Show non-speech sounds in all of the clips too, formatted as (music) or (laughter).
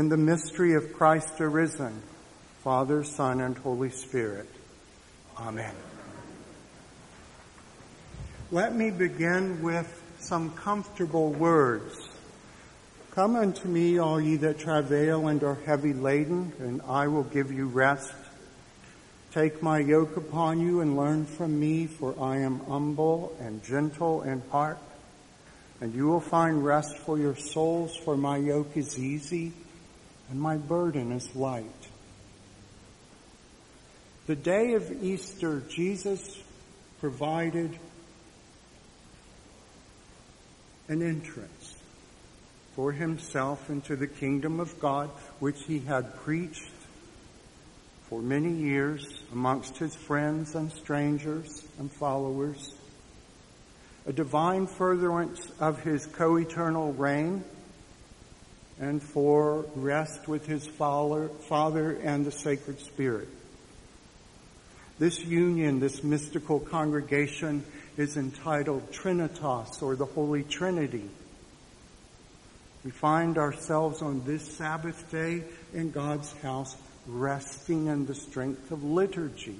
in the mystery of Christ arisen, Father, Son, and Holy Spirit. Amen. Let me begin with some comfortable words. Come unto me, all ye that travail and are heavy laden, and I will give you rest. Take my yoke upon you and learn from me, for I am humble and gentle in heart, and you will find rest for your souls, for my yoke is easy and my burden is light. The day of Easter, Jesus provided an entrance for himself into the kingdom of God, which he had preached for many years amongst his friends and strangers and followers. A divine furtherance of his co-eternal reign and for rest with his Father and the Sacred Spirit. This union, this mystical congregation is entitled Trinitas or the Holy Trinity. We find ourselves on this Sabbath day in God's house resting in the strength of liturgy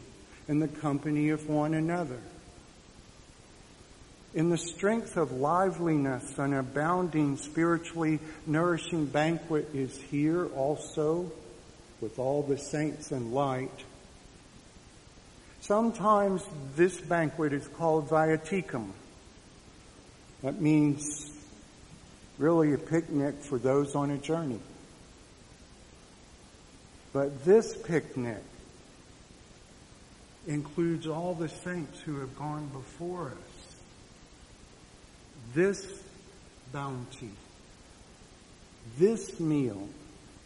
in the company of one another in the strength of liveliness an abounding spiritually nourishing banquet is here also with all the saints and light. Sometimes this banquet is called viaticum. That means really a picnic for those on a journey. But this picnic includes all the saints who have gone before us this bounty, this meal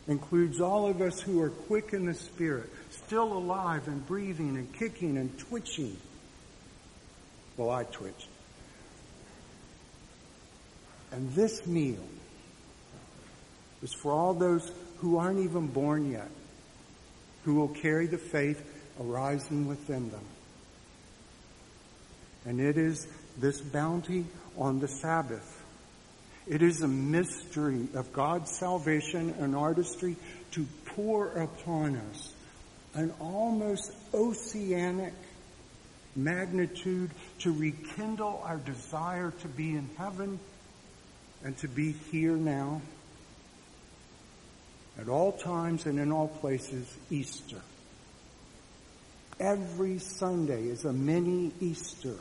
includes all of us who are quick in the spirit, still alive and breathing and kicking and twitching. Well, I twitch. And this meal is for all those who aren't even born yet, who will carry the faith arising within them. And it is this bounty on the Sabbath. It is a mystery of God's salvation and artistry to pour upon us an almost oceanic magnitude to rekindle our desire to be in heaven and to be here now. At all times and in all places, Easter. Every Sunday is a mini Easter.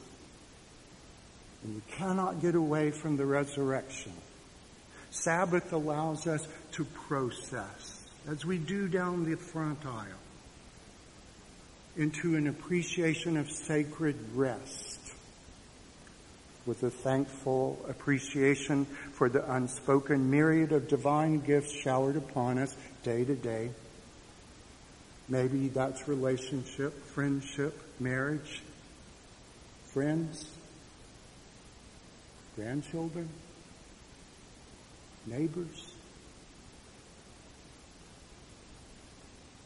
And we cannot get away from the resurrection. Sabbath allows us to process, as we do down the front aisle, into an appreciation of sacred rest with a thankful appreciation for the unspoken myriad of divine gifts showered upon us day to day. Maybe that's relationship, friendship, marriage, friends, grandchildren, neighbors.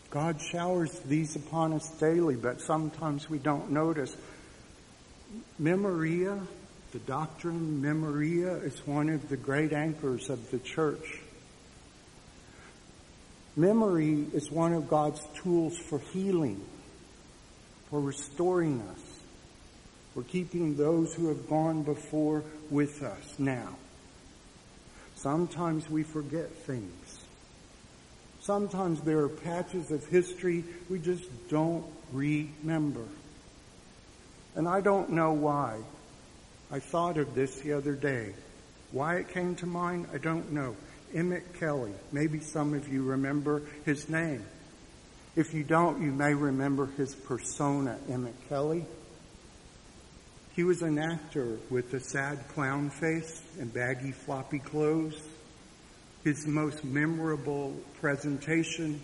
God showers these upon us daily, but sometimes we don't notice. Memoria, the doctrine Memoria is one of the great anchors of the church. Memory is one of God's tools for healing, for restoring us. We're keeping those who have gone before with us now. Sometimes we forget things. Sometimes there are patches of history we just don't remember. And I don't know why. I thought of this the other day. Why it came to mind, I don't know. Emmett Kelly. Maybe some of you remember his name. If you don't, you may remember his persona, Emmett Kelly. He was an actor with a sad clown face and baggy floppy clothes. His most memorable presentation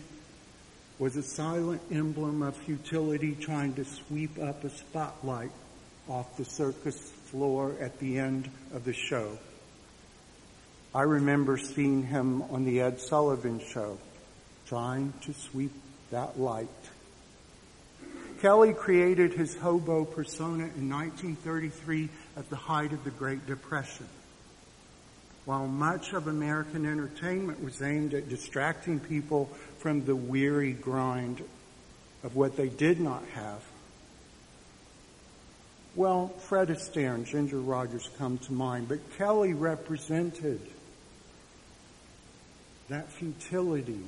was a silent emblem of futility trying to sweep up a spotlight off the circus floor at the end of the show. I remember seeing him on the Ed Sullivan show trying to sweep that light Kelly created his hobo persona in 1933 at the height of the Great Depression. while much of American entertainment was aimed at distracting people from the weary grind of what they did not have. Well, Fred Astaire and Ginger Rogers come to mind, but Kelly represented that futility.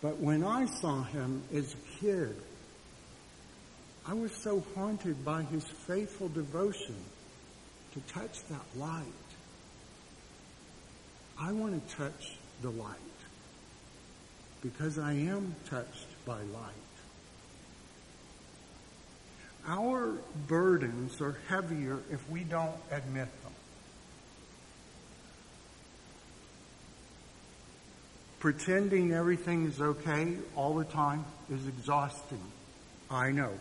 But when I saw him as a kid, I was so haunted by his faithful devotion to touch that light. I want to touch the light because I am touched by light. Our burdens are heavier if we don't admit them. Pretending everything is okay all the time is exhausting. I know.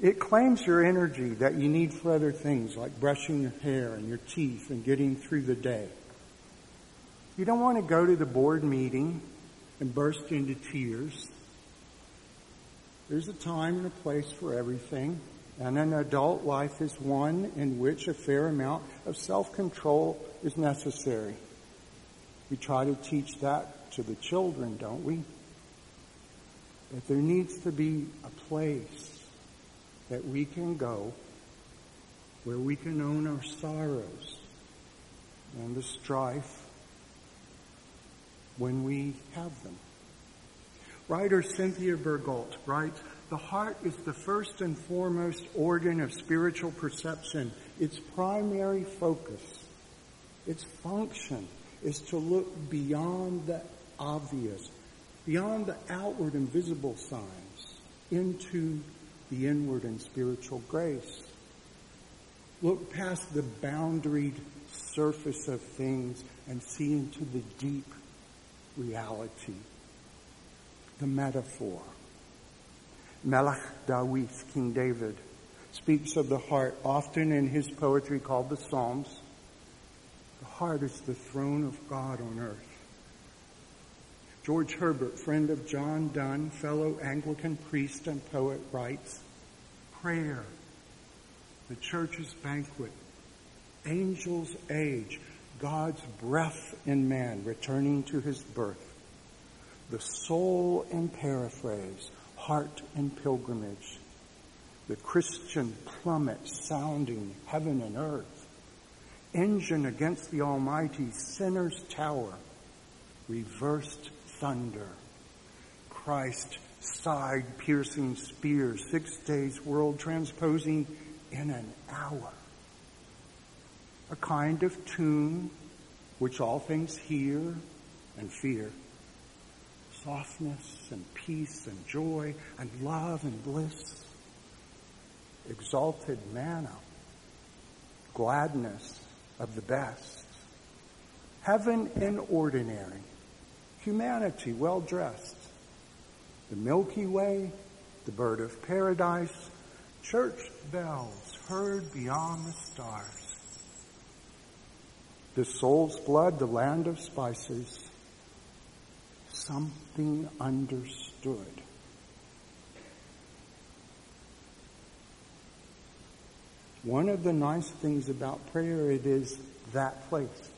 It claims your energy that you need for other things like brushing your hair and your teeth and getting through the day. You don't want to go to the board meeting and burst into tears. There's a time and a place for everything, and an adult life is one in which a fair amount of self-control is necessary. We try to teach that to the children, don't we? But there needs to be a place that we can go where we can own our sorrows and the strife when we have them. Writer Cynthia Bourgeault writes, the heart is the first and foremost organ of spiritual perception. Its primary focus, its function is to look beyond the obvious, beyond the outward and visible signs, into the inward and spiritual grace. Look past the boundaried surface of things and see into the deep reality, the metaphor. Melech David, King David, speaks of the heart often in his poetry called the Psalms. The heart is the throne of God on earth. George Herbert, friend of John Donne, fellow Anglican priest and poet, writes, Prayer, the church's banquet, angels' age, God's breath in man returning to his birth, the soul in paraphrase, heart and pilgrimage, the Christian plummet sounding heaven and earth, engine against the Almighty, sinner's tower, reversed thunder. Christ side piercing spear, six days world transposing in an hour. A kind of tune which all things hear and fear. Softness and peace and joy and love and bliss. Exalted manna. Gladness of the best. Heaven in ordinary humanity well dressed. The Milky Way, the bird of paradise, church bells heard beyond the stars. The soul's blood, the land of spices, something understood. One of the nice things about prayer, it is that place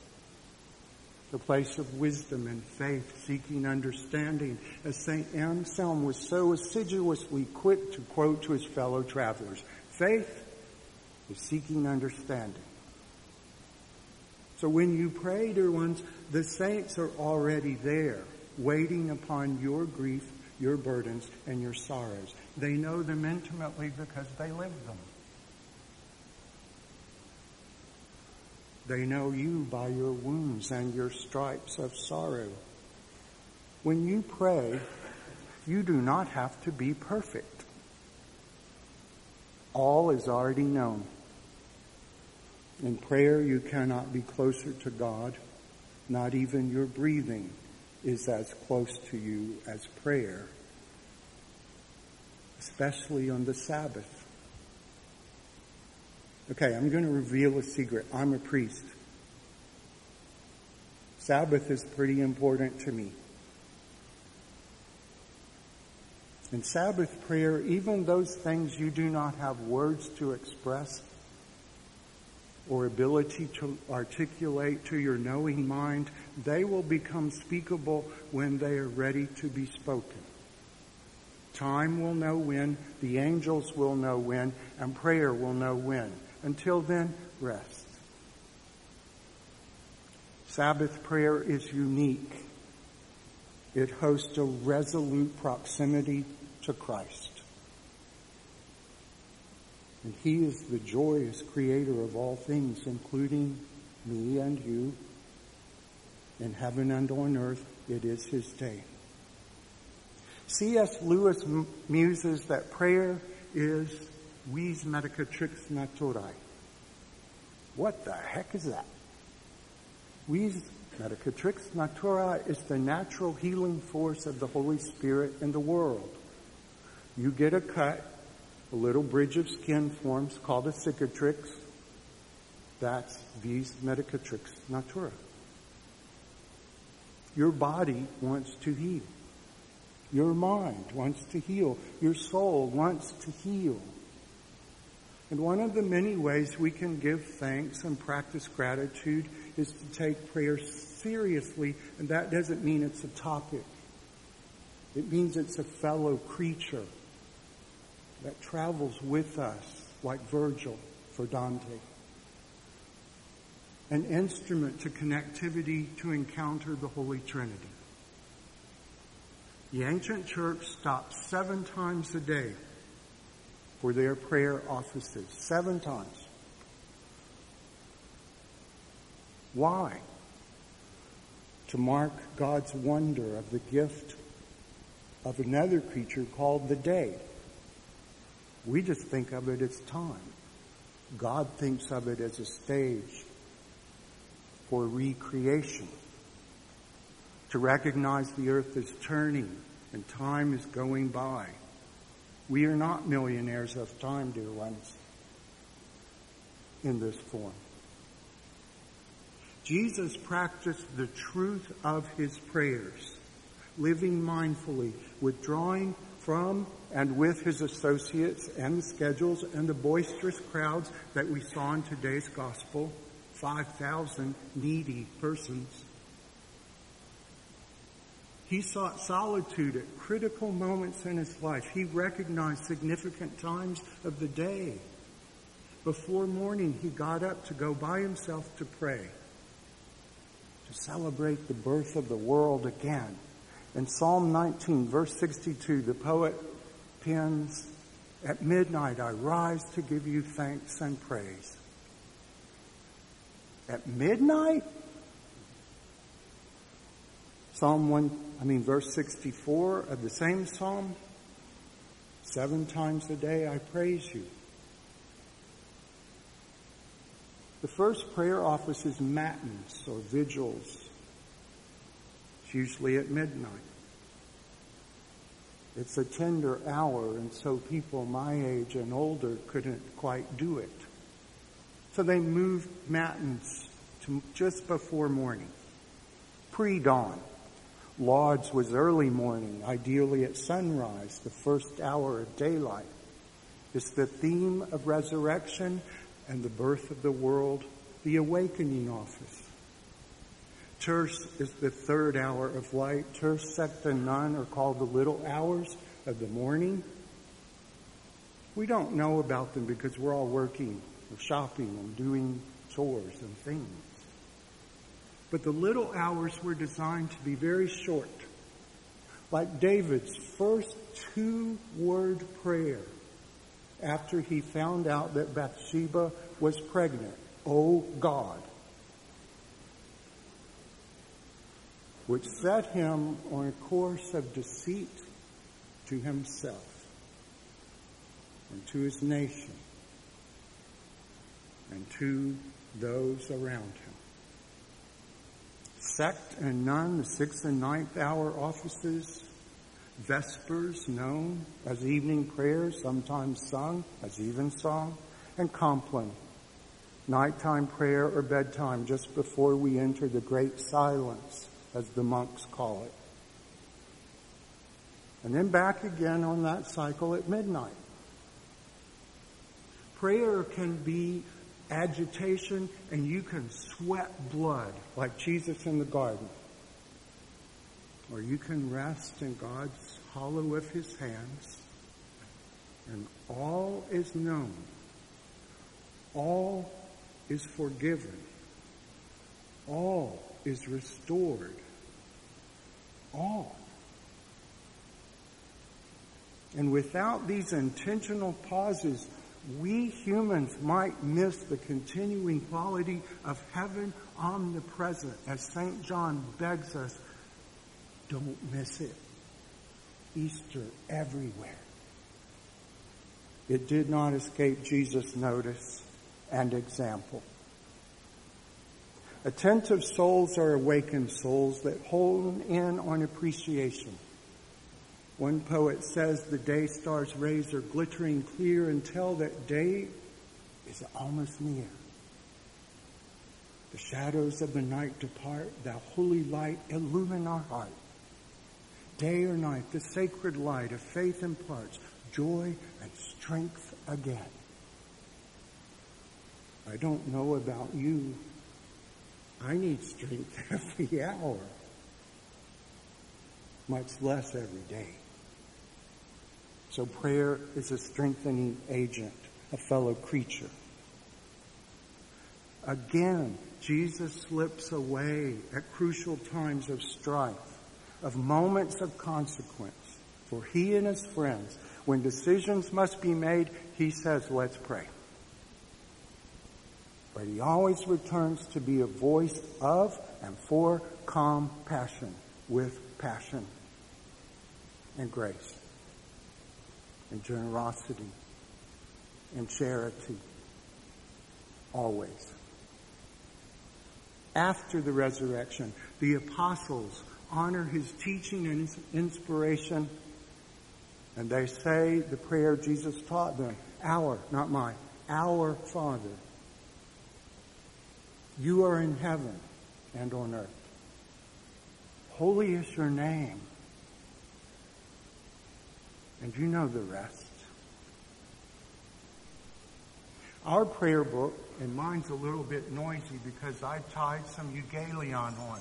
the place of wisdom and faith, seeking understanding, as St. Anselm was so assiduously quick to quote to his fellow travelers. Faith is seeking understanding. So when you pray, dear ones, the saints are already there, waiting upon your grief, your burdens, and your sorrows. They know them intimately because they live them. They know you by your wounds and your stripes of sorrow. When you pray, you do not have to be perfect. All is already known. In prayer, you cannot be closer to God. Not even your breathing is as close to you as prayer, especially on the Sabbath. Okay, I'm going to reveal a secret. I'm a priest. Sabbath is pretty important to me. In Sabbath prayer, even those things you do not have words to express or ability to articulate to your knowing mind, they will become speakable when they are ready to be spoken. Time will know when, the angels will know when, and prayer will know when. Until then, rest. Sabbath prayer is unique. It hosts a resolute proximity to Christ. And He is the joyous creator of all things, including me and you. In heaven and on earth, it is His day. C.S. Lewis muses that prayer is vis medicatrix naturae. What the heck is that? Vis medicatrix naturae is the natural healing force of the Holy Spirit in the world. You get a cut, a little bridge of skin forms called a cicatrix. That's vis medicatrix naturae. Your body wants to heal. Your mind wants to heal. Your soul wants to heal. And one of the many ways we can give thanks and practice gratitude is to take prayer seriously, and that doesn't mean it's a topic. It means it's a fellow creature that travels with us, like Virgil for Dante. An instrument to connectivity to encounter the Holy Trinity. The ancient church stopped seven times a day for their prayer offices. Seven times. Why? To mark God's wonder of the gift of another creature called the day. We just think of it as time. God thinks of it as a stage for recreation to recognize the earth is turning and time is going by. We are not millionaires of time, dear ones, in this form. Jesus practiced the truth of his prayers, living mindfully, withdrawing from and with his associates and the schedules and the boisterous crowds that we saw in today's gospel, 5,000 needy persons. He sought solitude at critical moments in his life. He recognized significant times of the day. Before morning, he got up to go by himself to pray, to celebrate the birth of the world again. In Psalm 19, verse 62, the poet pens, At midnight I rise to give you thanks and praise. At midnight? Psalm 1, I mean, verse 64 of the same psalm. Seven times a day I praise you. The first prayer office is matins or vigils. It's usually at midnight. It's a tender hour, and so people my age and older couldn't quite do it. So they moved matins to just before morning, pre-dawn. Lauds was early morning, ideally at sunrise, the first hour of daylight. It's the theme of resurrection and the birth of the world, the awakening office. Terce is the third hour of light. Terce, Sext, and none are called the little hours of the morning. We don't know about them because we're all working or shopping and doing chores and things. But the little hours were designed to be very short. Like David's first two word prayer after he found out that Bathsheba was pregnant. Oh God. Which set him on a course of deceit to himself and to his nation and to those around him Sext and none, the sixth and ninth hour offices, vespers known as evening prayers, sometimes sung as evensong, and compline, nighttime prayer or bedtime just before we enter the great silence, as the monks call it. And then back again on that cycle at midnight. Prayer can be agitation and you can sweat blood like Jesus in the garden. Or you can rest in God's hollow of his hands and all is known. All is forgiven. All is restored. All. And without these intentional pauses, we humans might miss the continuing quality of heaven omnipresent. As St. John begs us, don't miss it. Easter everywhere. It did not escape Jesus' notice and example. Attentive souls are awakened souls that hone in on appreciation. One poet says the day star's rays are glittering clear tell that day is almost near. The shadows of the night depart, thou holy light illumine our heart. Day or night, the sacred light of faith imparts joy and strength again. I don't know about you. I need strength (laughs) every hour, much less every day. So prayer is a strengthening agent, a fellow creature. Again, Jesus slips away at crucial times of strife, of moments of consequence. For he and his friends, when decisions must be made, he says, let's pray. But he always returns to be a voice of and for calm passion with passion and grace and generosity and charity. Always. After the resurrection, the apostles honor his teaching and his inspiration, and they say the prayer Jesus taught them, our, not mine, our Father. You are in heaven and on earth. Holy is your name. And you know the rest. Our prayer book, and mine's a little bit noisy because I tied some euangelion on.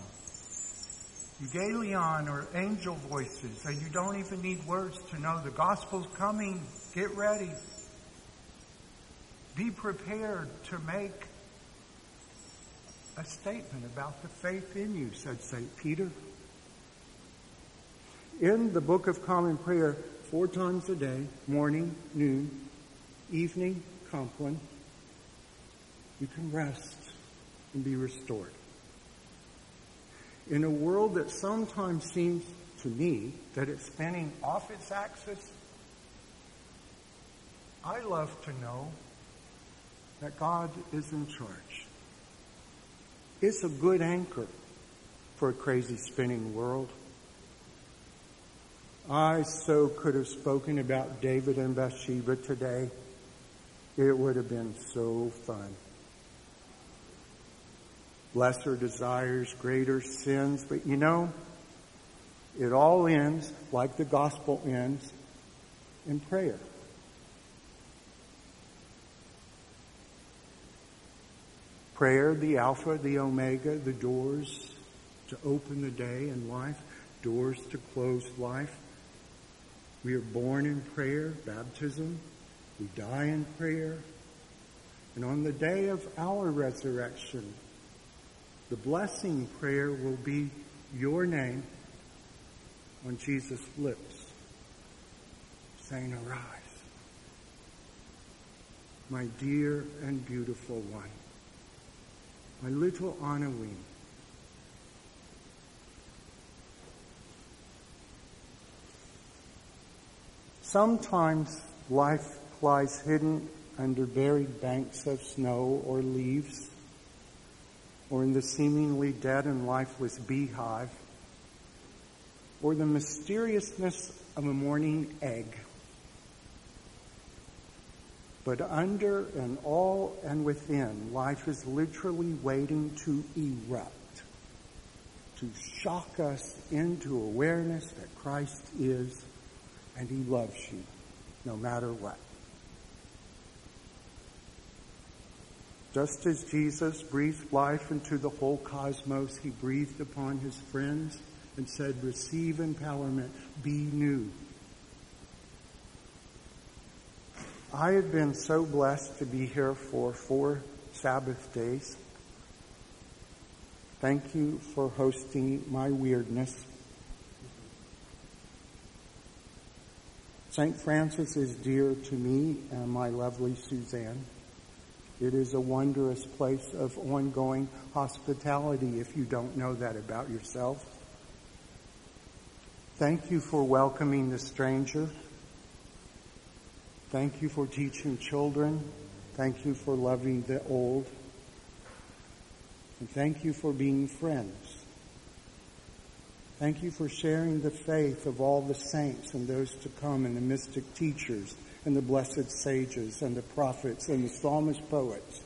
Euangelion or angel voices, so you don't even need words to know the gospel's coming. Get ready. Be prepared to make a statement about the faith in you, said St. Peter. In the Book of Common Prayer, four times a day, morning, noon, evening, Compline, you can rest and be restored. In a world that sometimes seems to me that it's spinning off its axis, I love to know that God is in charge. It's a good anchor for a crazy spinning world. I so could have spoken about David and Bathsheba today. It would have been so fun. Lesser desires, greater sins, but you know, it all ends like the gospel ends in prayer. Prayer, the Alpha, the Omega, the doors to open the day in life, doors to close life. We are born in prayer, baptism. We die in prayer. And on the day of our resurrection, the blessing prayer will be your name on Jesus' lips, saying, Arise, my dear and beautiful one, my little Anaween. Sometimes life lies hidden under buried banks of snow or leaves, or in the seemingly dead and lifeless beehive, or the mysteriousness of a morning egg. But under and all and within, life is literally waiting to erupt, to shock us into awareness that Christ is and he loves you no matter what. Just as Jesus breathed life into the whole cosmos, he breathed upon his friends and said, receive empowerment, be new. I have been so blessed to be here for four Sabbath days. Thank you for hosting my weirdness. St. Francis is dear to me and my lovely Suzanne. It is a wondrous place of ongoing hospitality if you don't know that about yourself. Thank you for welcoming the stranger. Thank you for teaching children. Thank you for loving the old. And thank you for being friends. Thank you for sharing the faith of all the saints and those to come and the mystic teachers and the blessed sages and the prophets and the psalmist poets.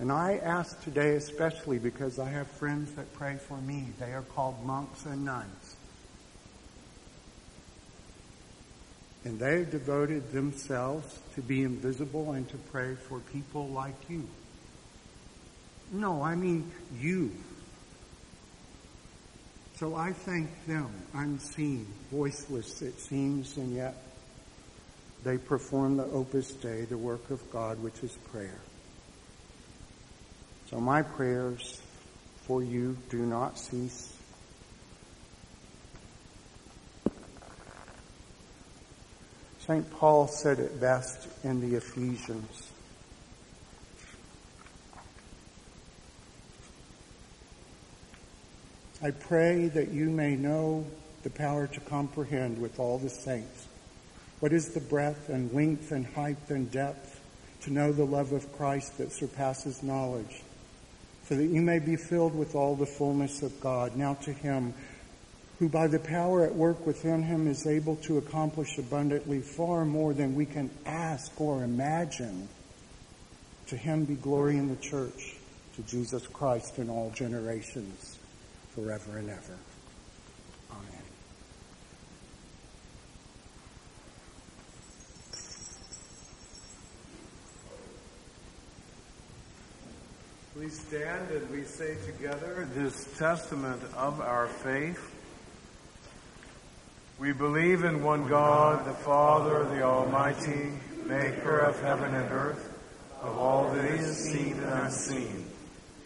And I ask today especially because I have friends that pray for me. They are called monks and nuns. And they have devoted themselves to be invisible and to pray for people like you. No, I mean you. So I thank them, unseen, voiceless it seems, and yet they perform the opus dei, the work of God, which is prayer. So my prayers for you do not cease. St. Paul said it best in the Ephesians. I pray that you may know the power to comprehend with all the saints what is the breadth and length and height and depth to know the love of Christ that surpasses knowledge so that you may be filled with all the fullness of God. Now to him who by the power at work within him is able to accomplish abundantly far more than we can ask or imagine. To him be glory in the church, to Jesus Christ in all generations, forever and ever. Amen. We stand and we say together this testament of our faith. We believe in one God, the Father, the Almighty, maker of heaven and earth, of all that is seen and unseen.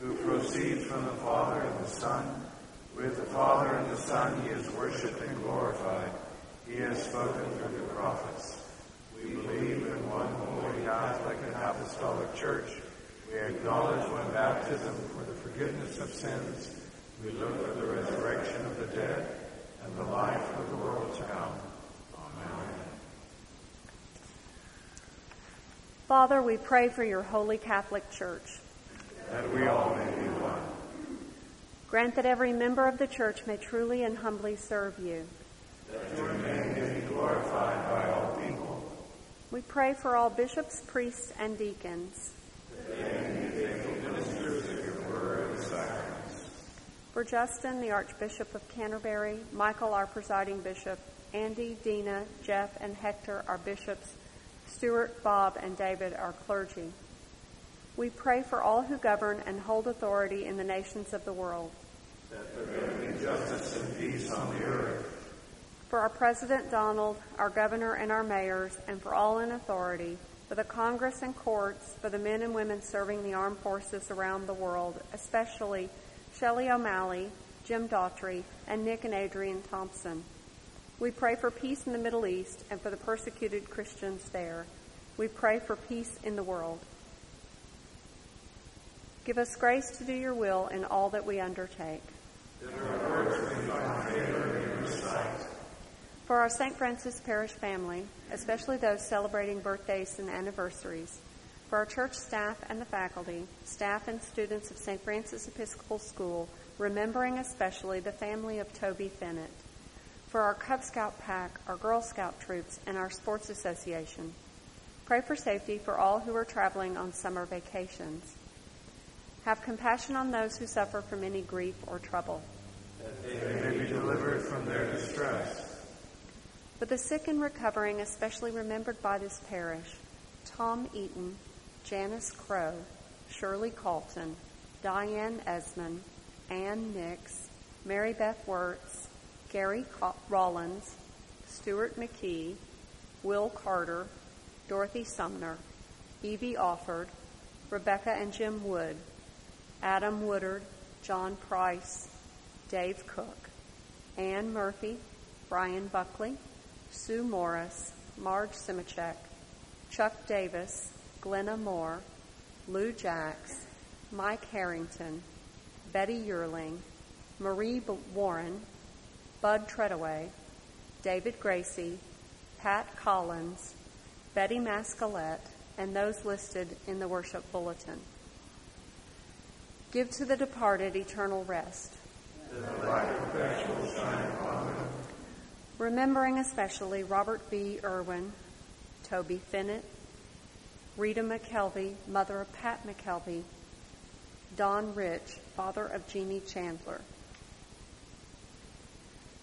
who proceeds from the Father and the Son. With the Father and the Son he is worshipped and glorified. He has spoken through the prophets. We believe in one holy Catholic and Apostolic Church. We acknowledge one baptism for the forgiveness of sins. We look for the resurrection of the dead and the life of the world to come. Amen. Father, we pray for your holy Catholic Church. That we all may be one. Grant that every member of the church may truly and humbly serve you. That your name may be glorified by all people. We pray for all bishops, priests, and deacons. For Justin, the Archbishop of Canterbury, Michael, our presiding bishop, Andy, Dina, Jeff, and Hector, our bishops, Stuart, Bob, and David, our clergy. We pray for all who govern and hold authority in the nations of the world. That there may be justice and peace on the earth. For our President Donald, our governor and our mayors, and for all in authority, for the Congress and courts, for the men and women serving the armed forces around the world, especially Shelley O'Malley, Jim Daughtry, and Nick and Adrian Thompson. We pray for peace in the Middle East and for the persecuted Christians there. We pray for peace in the world. Give us grace to do your will in all that we undertake. For our St. Francis Parish family, especially those celebrating birthdays and anniversaries, for our church staff and the faculty, staff and students of St. Francis Episcopal School, remembering especially the family of Toby Fennett, for our Cub Scout pack, our Girl Scout troops, and our sports association. Pray for safety for all who are traveling on summer vacations. Have compassion on those who suffer from any grief or trouble. That they may be delivered from their distress. For the sick and recovering, especially remembered by this parish, Tom Eaton, Janice Crow, Shirley Colton, Diane Esmond, Ann Nix, Mary Beth Wirtz, Gary Rollins, Stuart McKee, Will Carter, Dorothy Sumner, Evie Offord, Rebecca and Jim Wood, Adam Woodard, John Price, Dave Cook, Ann Murphy, Brian Buckley, Sue Morris, Marge Simachek, Chuck Davis, Glenna Moore, Lou Jacks, Mike Harrington, Betty Yearling, Marie Warren, Bud Treadaway, David Gracie, Pat Collins, Betty Mascalette, and those listed in the worship bulletin. Give to the departed eternal rest. Remembering especially Robert B. Irwin, Toby Fennett, Rita McKelvey, mother of Pat McKelvey, Don Rich, father of Jeannie Chandler.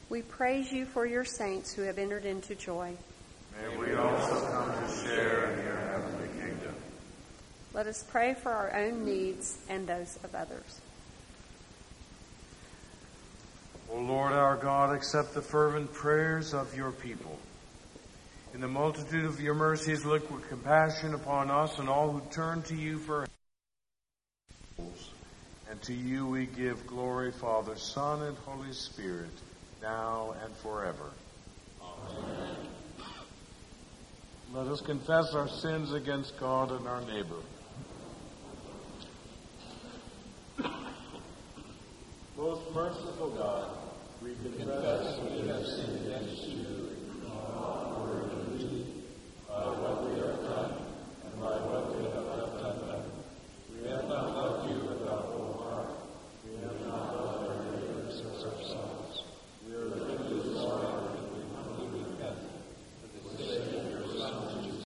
We praise you for your saints who have entered into joy. May we also come to share in your heavenly kingdom. Let us pray for our own needs and those of others. O Lord our God, accept the fervent prayers of your people. In the multitude of your mercies, look with compassion upon us and all who turn to you for help. And to you we give glory, Father, Son, and Holy Spirit, now and forever. Amen. Let us confess our sins against God and our neighbor. Merciful God, we confess we have sinned against you